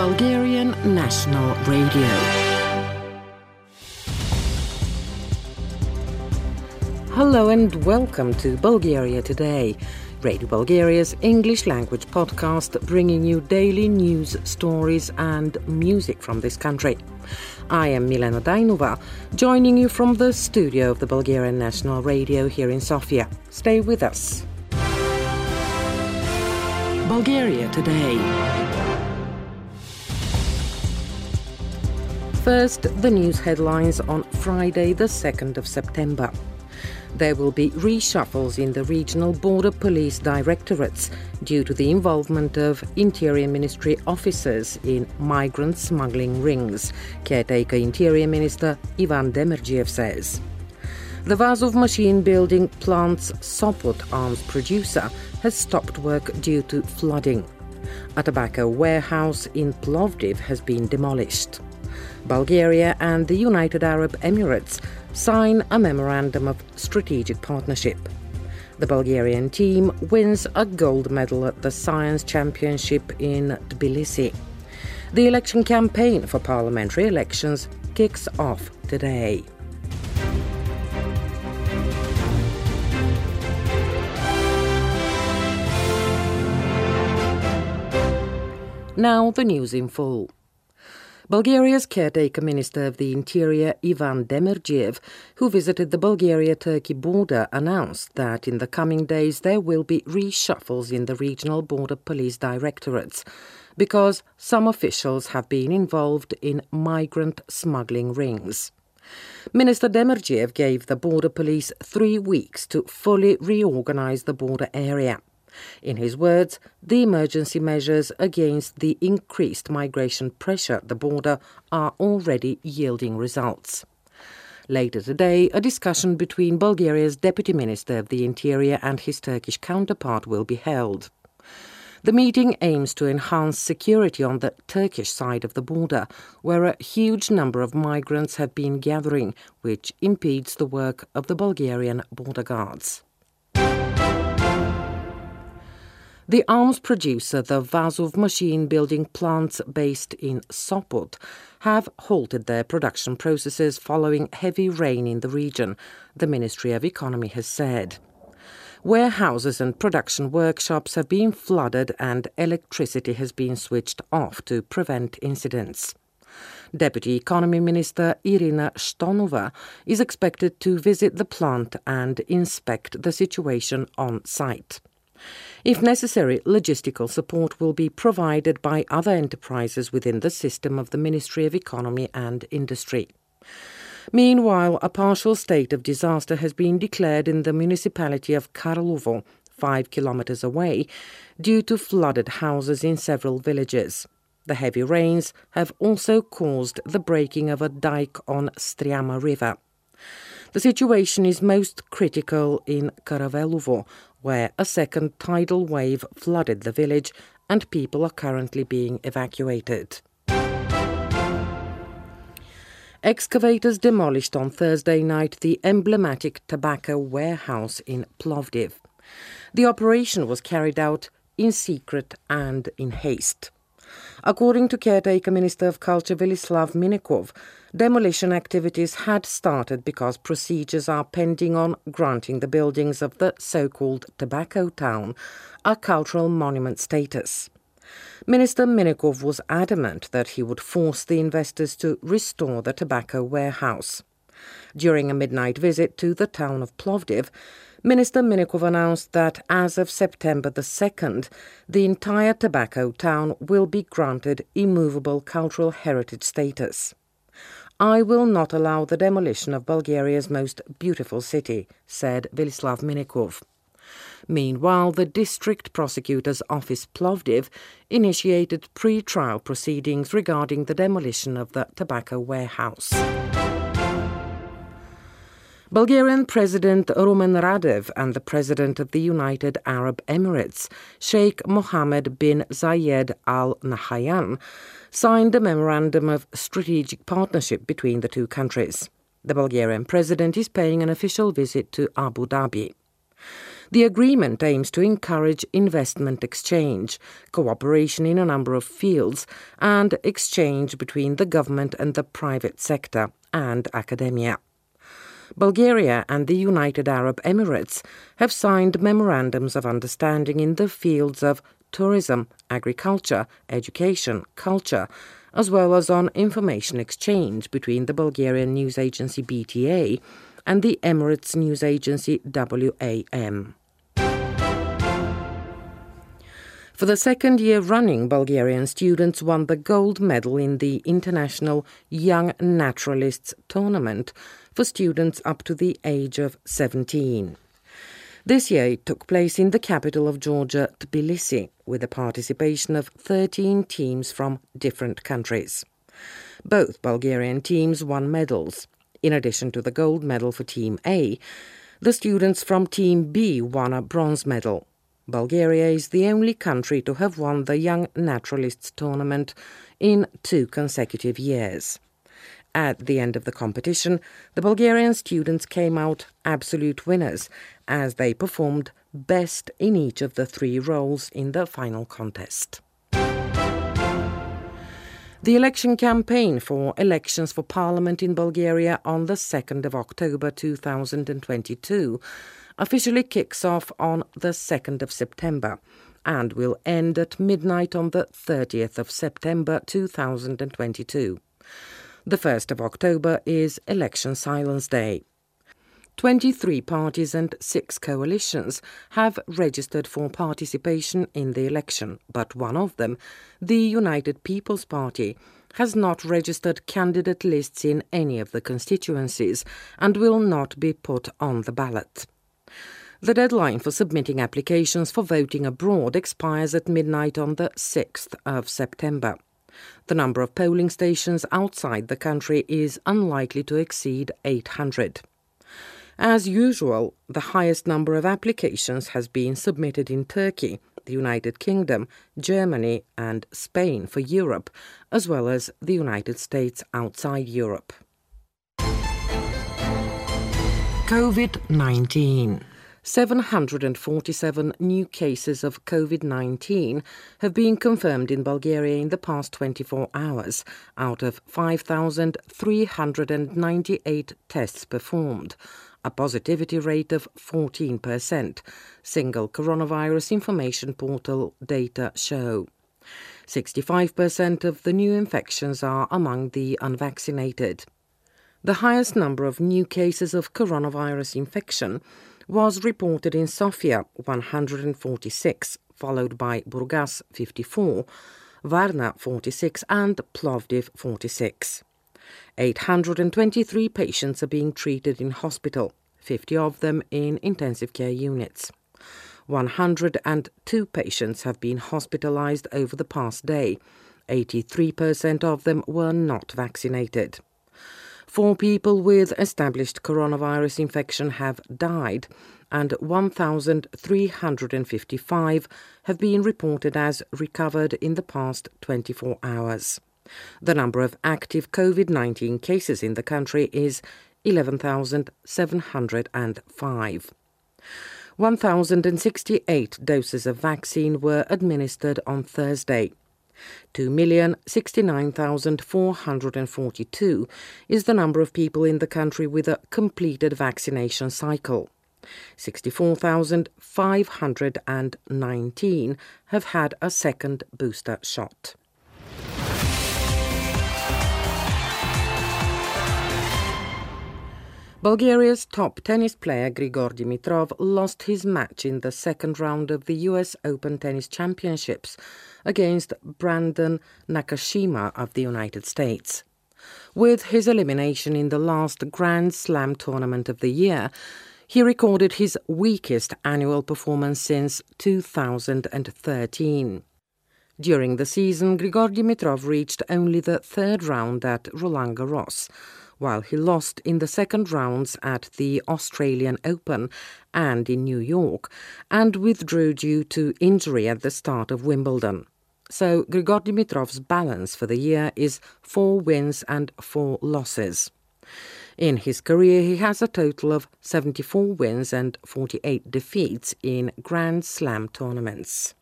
Bulgarian National Radio. Hello and welcome to Bulgaria Today, Radio Bulgaria's English language podcast bringing you daily news, stories, and music from this country. I am Milena Dainova, joining you from the studio of the Bulgarian National Radio here in Sofia. Stay with us. Bulgaria Today. First, the news headlines on Friday, the 2nd of September. There will be reshuffles in the regional border police directorates due to the involvement of Interior Ministry officers in migrant smuggling rings, caretaker Interior Minister Ivan Demerdzhiev says. The Vazov machine building plant's Sopot arms producer has stopped work due to flooding. A tobacco warehouse in Plovdiv has been demolished. Bulgaria and the United Arab Emirates sign a memorandum of strategic partnership. The Bulgarian team wins a gold medal at the Science Championship in Tbilisi. The election campaign for parliamentary elections kicks off today. Now the news in full. Bulgaria's caretaker Minister of the Interior, Ivan Demerdzhiev, who visited the Bulgaria Turkey border, announced that in the coming days there will be reshuffles in the regional border police directorates because some officials have been involved in migrant smuggling rings. Minister Demerdzhiev gave the border police three weeks to fully reorganize the border area. In his words, the emergency measures against the increased migration pressure at the border are already yielding results. Later today, a discussion between Bulgaria's Deputy Minister of the Interior and his Turkish counterpart will be held. The meeting aims to enhance security on the Turkish side of the border, where a huge number of migrants have been gathering, which impedes the work of the Bulgarian border guards. The arms producer, the Vazov machine building plants based in Sopot, have halted their production processes following heavy rain in the region, the Ministry of Economy has said. Warehouses and production workshops have been flooded and electricity has been switched off to prevent incidents. Deputy Economy Minister Irina Shtonova is expected to visit the plant and inspect the situation on site. If necessary, logistical support will be provided by other enterprises within the system of the Ministry of Economy and Industry. Meanwhile, a partial state of disaster has been declared in the municipality of Karlovo, five kilometers away, due to flooded houses in several villages. The heavy rains have also caused the breaking of a dike on Striama River. The situation is most critical in Karavelovo, where a second tidal wave flooded the village and people are currently being evacuated. Excavators demolished on Thursday night the emblematic tobacco warehouse in Plovdiv. The operation was carried out in secret and in haste. According to caretaker Minister of Culture Velislav Minekov, demolition activities had started because procedures are pending on granting the buildings of the so called Tobacco Town a cultural monument status. Minister Minekov was adamant that he would force the investors to restore the tobacco warehouse. During a midnight visit to the town of Plovdiv, Minister Minekov announced that as of September the 2nd, the entire tobacco town will be granted immovable cultural heritage status. I will not allow the demolition of Bulgaria's most beautiful city, said Velislav Minekov. Meanwhile, the district prosecutor's office Plovdiv initiated pre-trial proceedings regarding the demolition of the tobacco warehouse. Bulgarian President Rumen Radev and the President of the United Arab Emirates, Sheikh Mohammed bin Zayed Al Nahyan, signed a memorandum of strategic partnership between the two countries. The Bulgarian president is paying an official visit to Abu Dhabi. The agreement aims to encourage investment exchange, cooperation in a number of fields, and exchange between the government and the private sector and academia. Bulgaria and the United Arab Emirates have signed memorandums of understanding in the fields of tourism, agriculture, education, culture, as well as on information exchange between the Bulgarian news agency BTA and the Emirates news agency WAM. For the second year running, Bulgarian students won the gold medal in the International Young Naturalists Tournament for students up to the age of 17. This year it took place in the capital of Georgia, Tbilisi, with the participation of 13 teams from different countries. Both Bulgarian teams won medals. In addition to the gold medal for Team A, the students from Team B won a bronze medal. Bulgaria is the only country to have won the Young Naturalists Tournament in two consecutive years. At the end of the competition, the Bulgarian students came out absolute winners as they performed best in each of the three roles in the final contest. The election campaign for elections for parliament in Bulgaria on the 2nd of October 2022 officially kicks off on the 2nd of September and will end at midnight on the 30th of September 2022. The 1st of October is Election Silence Day. 23 parties and 6 coalitions have registered for participation in the election, but one of them, the United People's Party, has not registered candidate lists in any of the constituencies and will not be put on the ballot. The deadline for submitting applications for voting abroad expires at midnight on the 6th of September. The number of polling stations outside the country is unlikely to exceed 800. As usual, the highest number of applications has been submitted in Turkey, the United Kingdom, Germany, and Spain for Europe, as well as the United States outside Europe. COVID 19 747 new cases of COVID 19 have been confirmed in Bulgaria in the past 24 hours, out of 5,398 tests performed, a positivity rate of 14%, single coronavirus information portal data show. 65% of the new infections are among the unvaccinated. The highest number of new cases of coronavirus infection was reported in Sofia 146, followed by Burgas 54, Varna 46 and Plovdiv 46. 823 patients are being treated in hospital, 50 of them in intensive care units. 102 patients have been hospitalized over the past day. 83% of them were not vaccinated. Four people with established coronavirus infection have died, and 1,355 have been reported as recovered in the past 24 hours. The number of active COVID 19 cases in the country is 11,705. 1,068 doses of vaccine were administered on Thursday. 2,069,442 is the number of people in the country with a completed vaccination cycle. 64,519 have had a second booster shot. Bulgaria's top tennis player Grigor Dimitrov lost his match in the second round of the US Open Tennis Championships against Brandon Nakashima of the United States. With his elimination in the last Grand Slam tournament of the year, he recorded his weakest annual performance since 2013. During the season, Grigor Dimitrov reached only the third round at Roland Garros while he lost in the second rounds at the Australian Open and in New York, and withdrew due to injury at the start of Wimbledon. So Grigor Dimitrov's balance for the year is four wins and four losses. In his career, he has a total of 74 wins and 48 defeats in Grand Slam tournaments.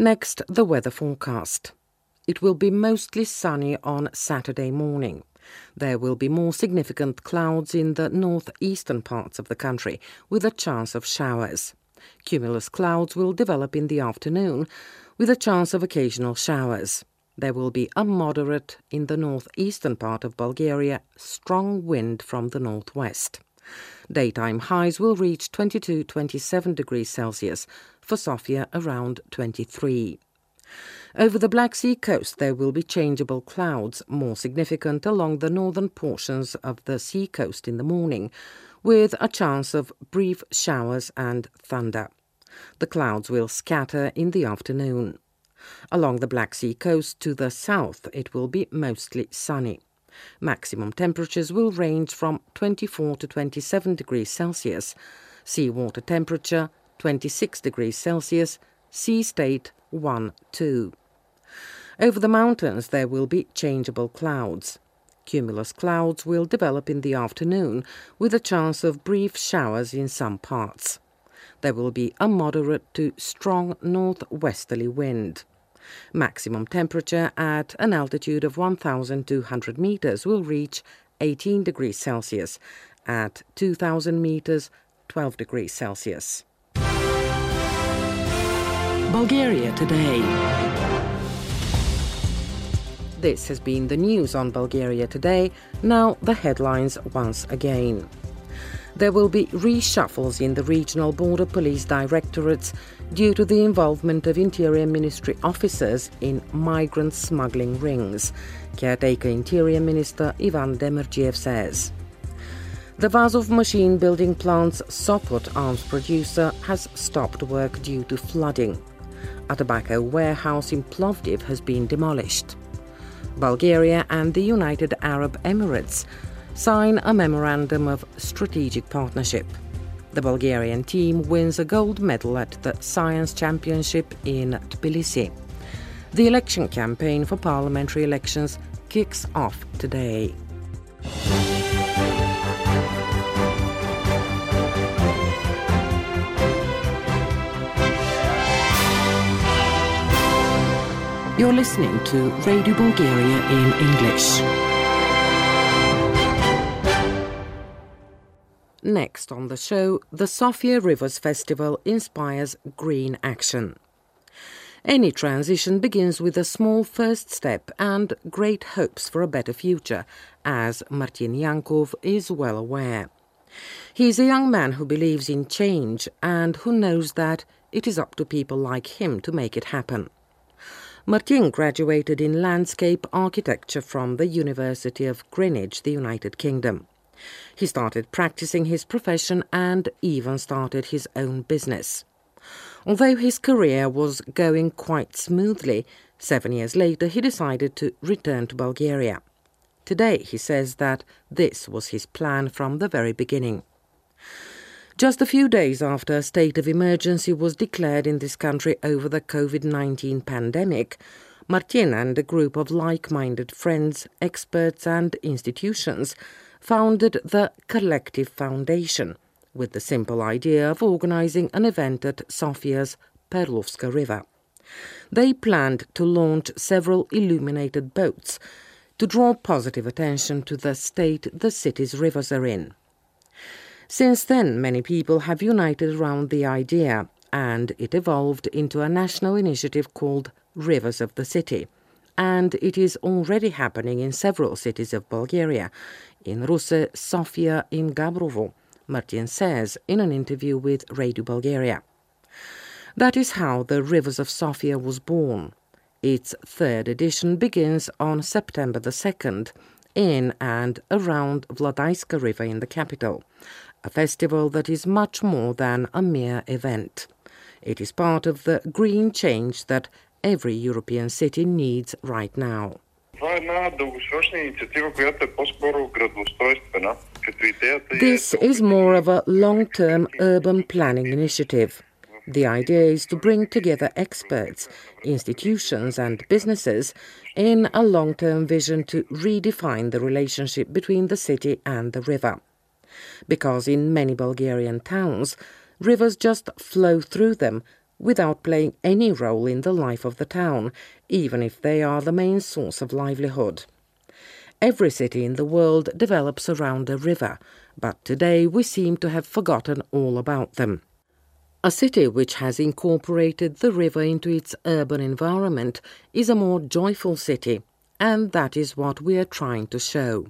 Next, the weather forecast. It will be mostly sunny on Saturday morning. There will be more significant clouds in the northeastern parts of the country, with a chance of showers. Cumulus clouds will develop in the afternoon, with a chance of occasional showers. There will be a moderate in the northeastern part of Bulgaria, strong wind from the northwest. Daytime highs will reach 22 27 degrees Celsius, for Sofia around 23. Over the Black Sea coast, there will be changeable clouds, more significant along the northern portions of the sea coast in the morning, with a chance of brief showers and thunder. The clouds will scatter in the afternoon. Along the Black Sea coast to the south, it will be mostly sunny. Maximum temperatures will range from 24 to 27 degrees Celsius. Seawater temperature 26 degrees Celsius. Sea state 1 2. Over the mountains, there will be changeable clouds. Cumulus clouds will develop in the afternoon, with a chance of brief showers in some parts. There will be a moderate to strong northwesterly wind. Maximum temperature at an altitude of 1,200 meters will reach 18 degrees Celsius, at 2,000 meters, 12 degrees Celsius. Bulgaria today. This has been the news on Bulgaria today. Now, the headlines once again. There will be reshuffles in the regional border police directorates due to the involvement of Interior Ministry officers in migrant smuggling rings, caretaker Interior Minister Ivan Demerdzhiev says. The Vazov machine building plant's Sopot arms producer has stopped work due to flooding. A tobacco warehouse in Plovdiv has been demolished. Bulgaria and the United Arab Emirates sign a memorandum of strategic partnership. The Bulgarian team wins a gold medal at the Science Championship in Tbilisi. The election campaign for parliamentary elections kicks off today. You're listening to Radio Bulgaria in English. Next on the show, the Sofia Rivers Festival inspires green action. Any transition begins with a small first step and great hopes for a better future, as Martin Yankov is well aware. He is a young man who believes in change and who knows that it is up to people like him to make it happen. Martin graduated in landscape architecture from the University of Greenwich, the United Kingdom. He started practicing his profession and even started his own business. Although his career was going quite smoothly, seven years later he decided to return to Bulgaria. Today he says that this was his plan from the very beginning. Just a few days after a state of emergency was declared in this country over the COVID 19 pandemic, Martin and a group of like minded friends, experts, and institutions founded the Collective Foundation with the simple idea of organizing an event at Sofia's Perlovska River. They planned to launch several illuminated boats to draw positive attention to the state the city's rivers are in. Since then, many people have united around the idea, and it evolved into a national initiative called Rivers of the City. And it is already happening in several cities of Bulgaria, in Russe, Sofia, in Gabrovo, Martin says in an interview with Radio Bulgaria. That is how the Rivers of Sofia was born. Its third edition begins on September the 2nd in and around Vladaiska River in the capital, a festival that is much more than a mere event. It is part of the green change that every European city needs right now. This is more of a long term urban planning initiative. The idea is to bring together experts, institutions, and businesses in a long term vision to redefine the relationship between the city and the river. Because in many Bulgarian towns, rivers just flow through them without playing any role in the life of the town, even if they are the main source of livelihood. Every city in the world develops around a river, but today we seem to have forgotten all about them. A city which has incorporated the river into its urban environment is a more joyful city, and that is what we are trying to show.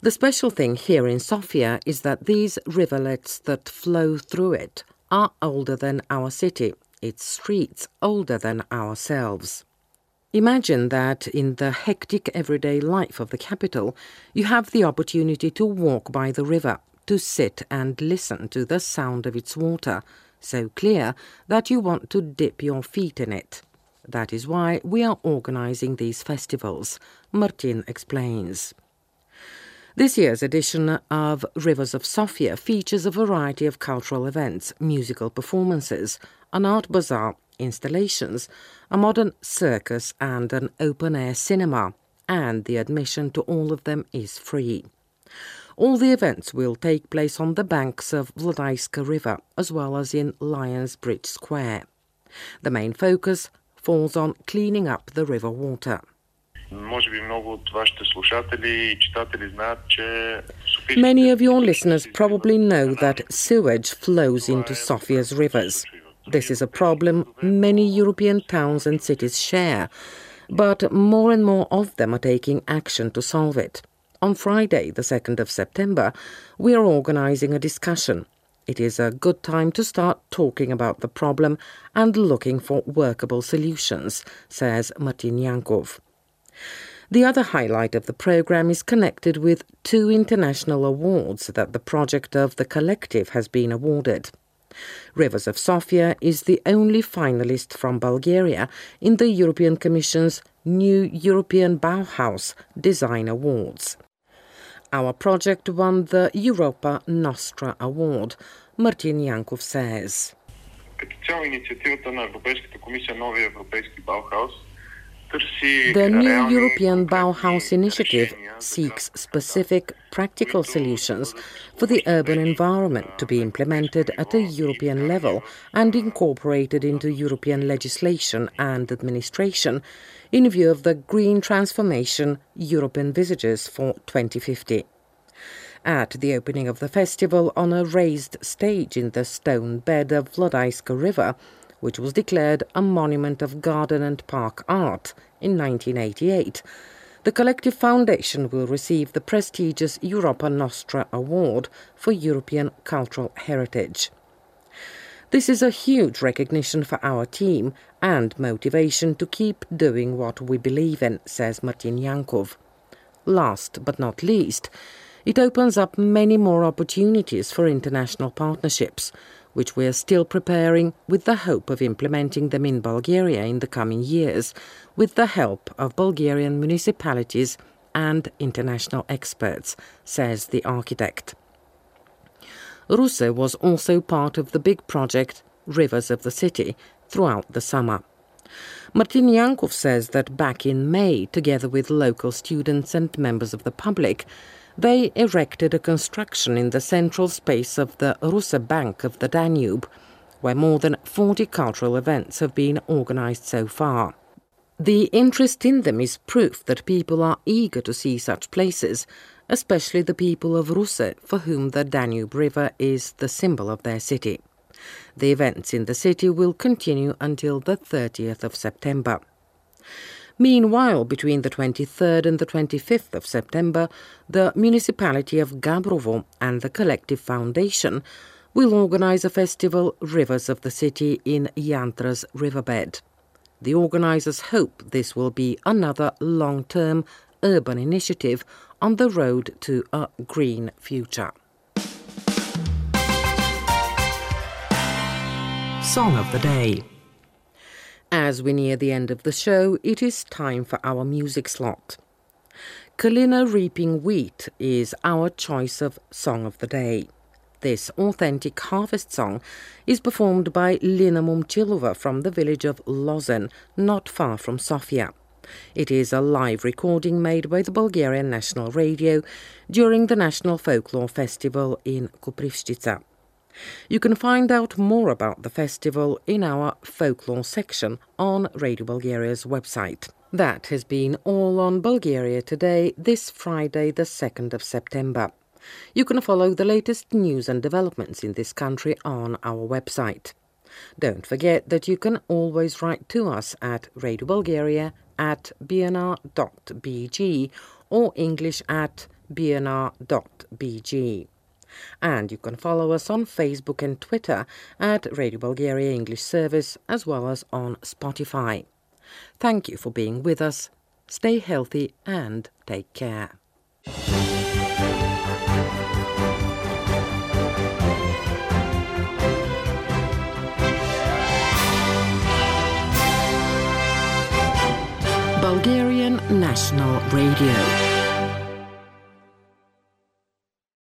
The special thing here in Sofia is that these rivulets that flow through it are older than our city, its streets older than ourselves. Imagine that in the hectic everyday life of the capital, you have the opportunity to walk by the river, to sit and listen to the sound of its water, so clear that you want to dip your feet in it. That is why we are organizing these festivals, Martin explains. This year's edition of Rivers of Sofia features a variety of cultural events, musical performances, an art bazaar, installations, a modern circus, and an open air cinema, and the admission to all of them is free. All the events will take place on the banks of Vladaiska River as well as in Lions Bridge Square. The main focus falls on cleaning up the river water. Many of your listeners probably know that sewage flows into Sofia's rivers. This is a problem many European towns and cities share, but more and more of them are taking action to solve it. On Friday, the 2nd of September, we are organizing a discussion. It is a good time to start talking about the problem and looking for workable solutions, says Martin Yankov. The other highlight of the program is connected with two international awards that the project of the collective has been awarded. Rivers of Sofia is the only finalist from Bulgaria in the European Commission's new European Bauhaus Design Awards. Our project won the Europa Nostra Award, Martin Yankov says. Като цяло инициативата на Европейската комисия Новия европейски Баухаус The new European Bauhaus initiative seeks specific, practical solutions for the urban environment to be implemented at a European level and incorporated into European legislation and administration in view of the green transformation Europe envisages for 2050. At the opening of the festival on a raised stage in the stone bed of Vladaiska River, which was declared a monument of garden and park art in 1988, the Collective Foundation will receive the prestigious Europa Nostra Award for European Cultural Heritage. This is a huge recognition for our team and motivation to keep doing what we believe in, says Martin Yankov. Last but not least, it opens up many more opportunities for international partnerships, which we are still preparing with the hope of implementing them in Bulgaria in the coming years, with the help of Bulgarian municipalities and international experts, says the architect. Russe was also part of the big project Rivers of the City throughout the summer. Martin Yankov says that back in May, together with local students and members of the public, they erected a construction in the central space of the Russe Bank of the Danube, where more than 40 cultural events have been organized so far. The interest in them is proof that people are eager to see such places especially the people of Russe, for whom the Danube River is the symbol of their city. The events in the city will continue until the 30th of September. Meanwhile, between the 23rd and the 25th of September, the municipality of Gabrovo and the Collective Foundation will organize a festival Rivers of the City in Yantra's riverbed. The organizers hope this will be another long term urban initiative on the road to a green future. Song of the Day. As we near the end of the show, it is time for our music slot. Kalina Reaping Wheat is our choice of Song of the Day. This authentic harvest song is performed by Lina Momchilova from the village of Lozen, not far from Sofia. It is a live recording made by the Bulgarian National Radio during the National Folklore Festival in Koprivshtitsa. You can find out more about the festival in our folklore section on Radio Bulgaria's website. That has been all on Bulgaria today, this Friday, the 2nd of September. You can follow the latest news and developments in this country on our website. Don't forget that you can always write to us at Radio Bulgaria at bnr.bg or English at bnr.bg. And you can follow us on Facebook and Twitter at Radio Bulgaria English Service as well as on Spotify. Thank you for being with us. Stay healthy and take care. Bulgarian National Radio.